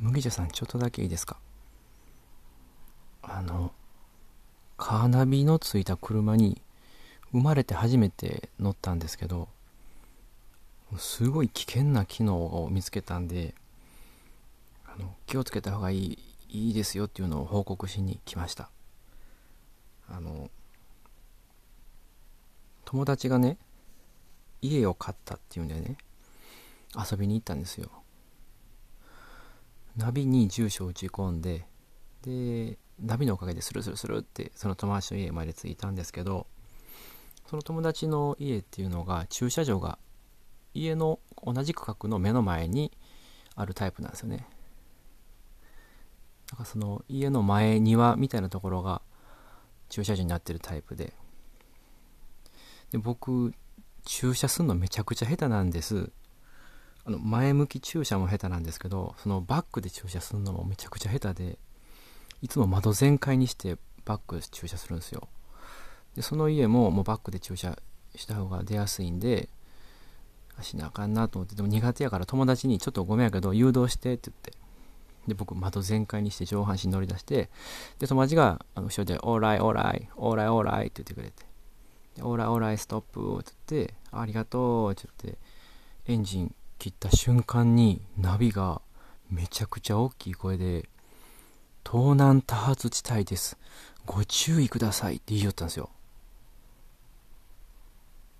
麦茶さんちょっとだけいいですか？あのカーナビのついた車に生まれて初めて乗ったんですけどすごい危険な機能を見つけたんであの気をつけた方がいいいいですよっていうのを報告しに来ました。あの友達がね家を買ったっていうんでね遊びに行ったんですよ。ナビに住所を打ち込んででナビのおかげでスルスルスルってその友達の家まで着いたんですけどその友達の家っていうのが駐車場が家の同じ区画の目の前にあるタイプなんですよね。だかその家の前庭みたいなところが駐車場になってるタイプで。で僕駐車するのめちゃくちゃ下手なんです。あの前向き駐車も下手なんですけどそのバックで駐車するのもめちゃくちゃ下手でいつも窓全開にしてバック駐車するんですよ。でその家ももうバックで駐車した方が出やすいんでしなあかんなと思ってでも苦手やから友達にちょっとごめんやけど誘導してって言って。で僕窓全開にして上半身乗り出してで友達があの後ろで「オーライオーライオーライオーライ」って言ってくれて「オーライオーライストップ」って言って「ありがとう」って言ってエンジン切った瞬間にナビがめちゃくちゃ大きい声で「東南多発地帯です。ご注意ください」って言いよったんですよ。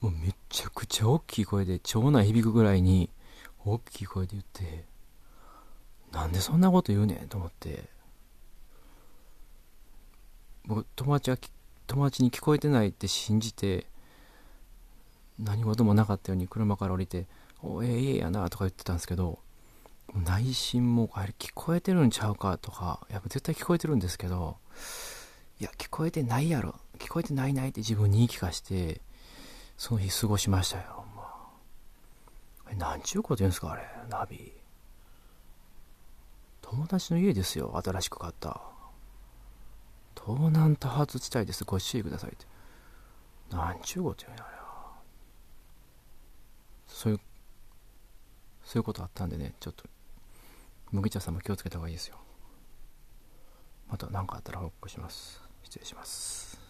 もうめちゃくちゃ大きい声で腸内響くぐらいに大きい声で言ってなんでそんなこと言うねんと思って。僕友達は友達に聞こえてないって信じて何事もなかったように車から降りて「ええええやな」とか言ってたんですけど内心もあれ聞こえてるんちゃうかとかやっぱ絶対聞こえてるんですけどいや聞こえてないやろ聞こえてないないって自分に言い聞かしてその日過ごしましたよ、ま。あ、えなんちゅうこと言うんすかあれナビ。友達の家ですよ新しく買った。東南多発地帯ですご注意くださいって。なんちゅうこと言うんやあれはそういうそういうことあったんでねちょっと麦茶さんも気をつけた方がいいですよ。また何かあったら報告します。失礼します。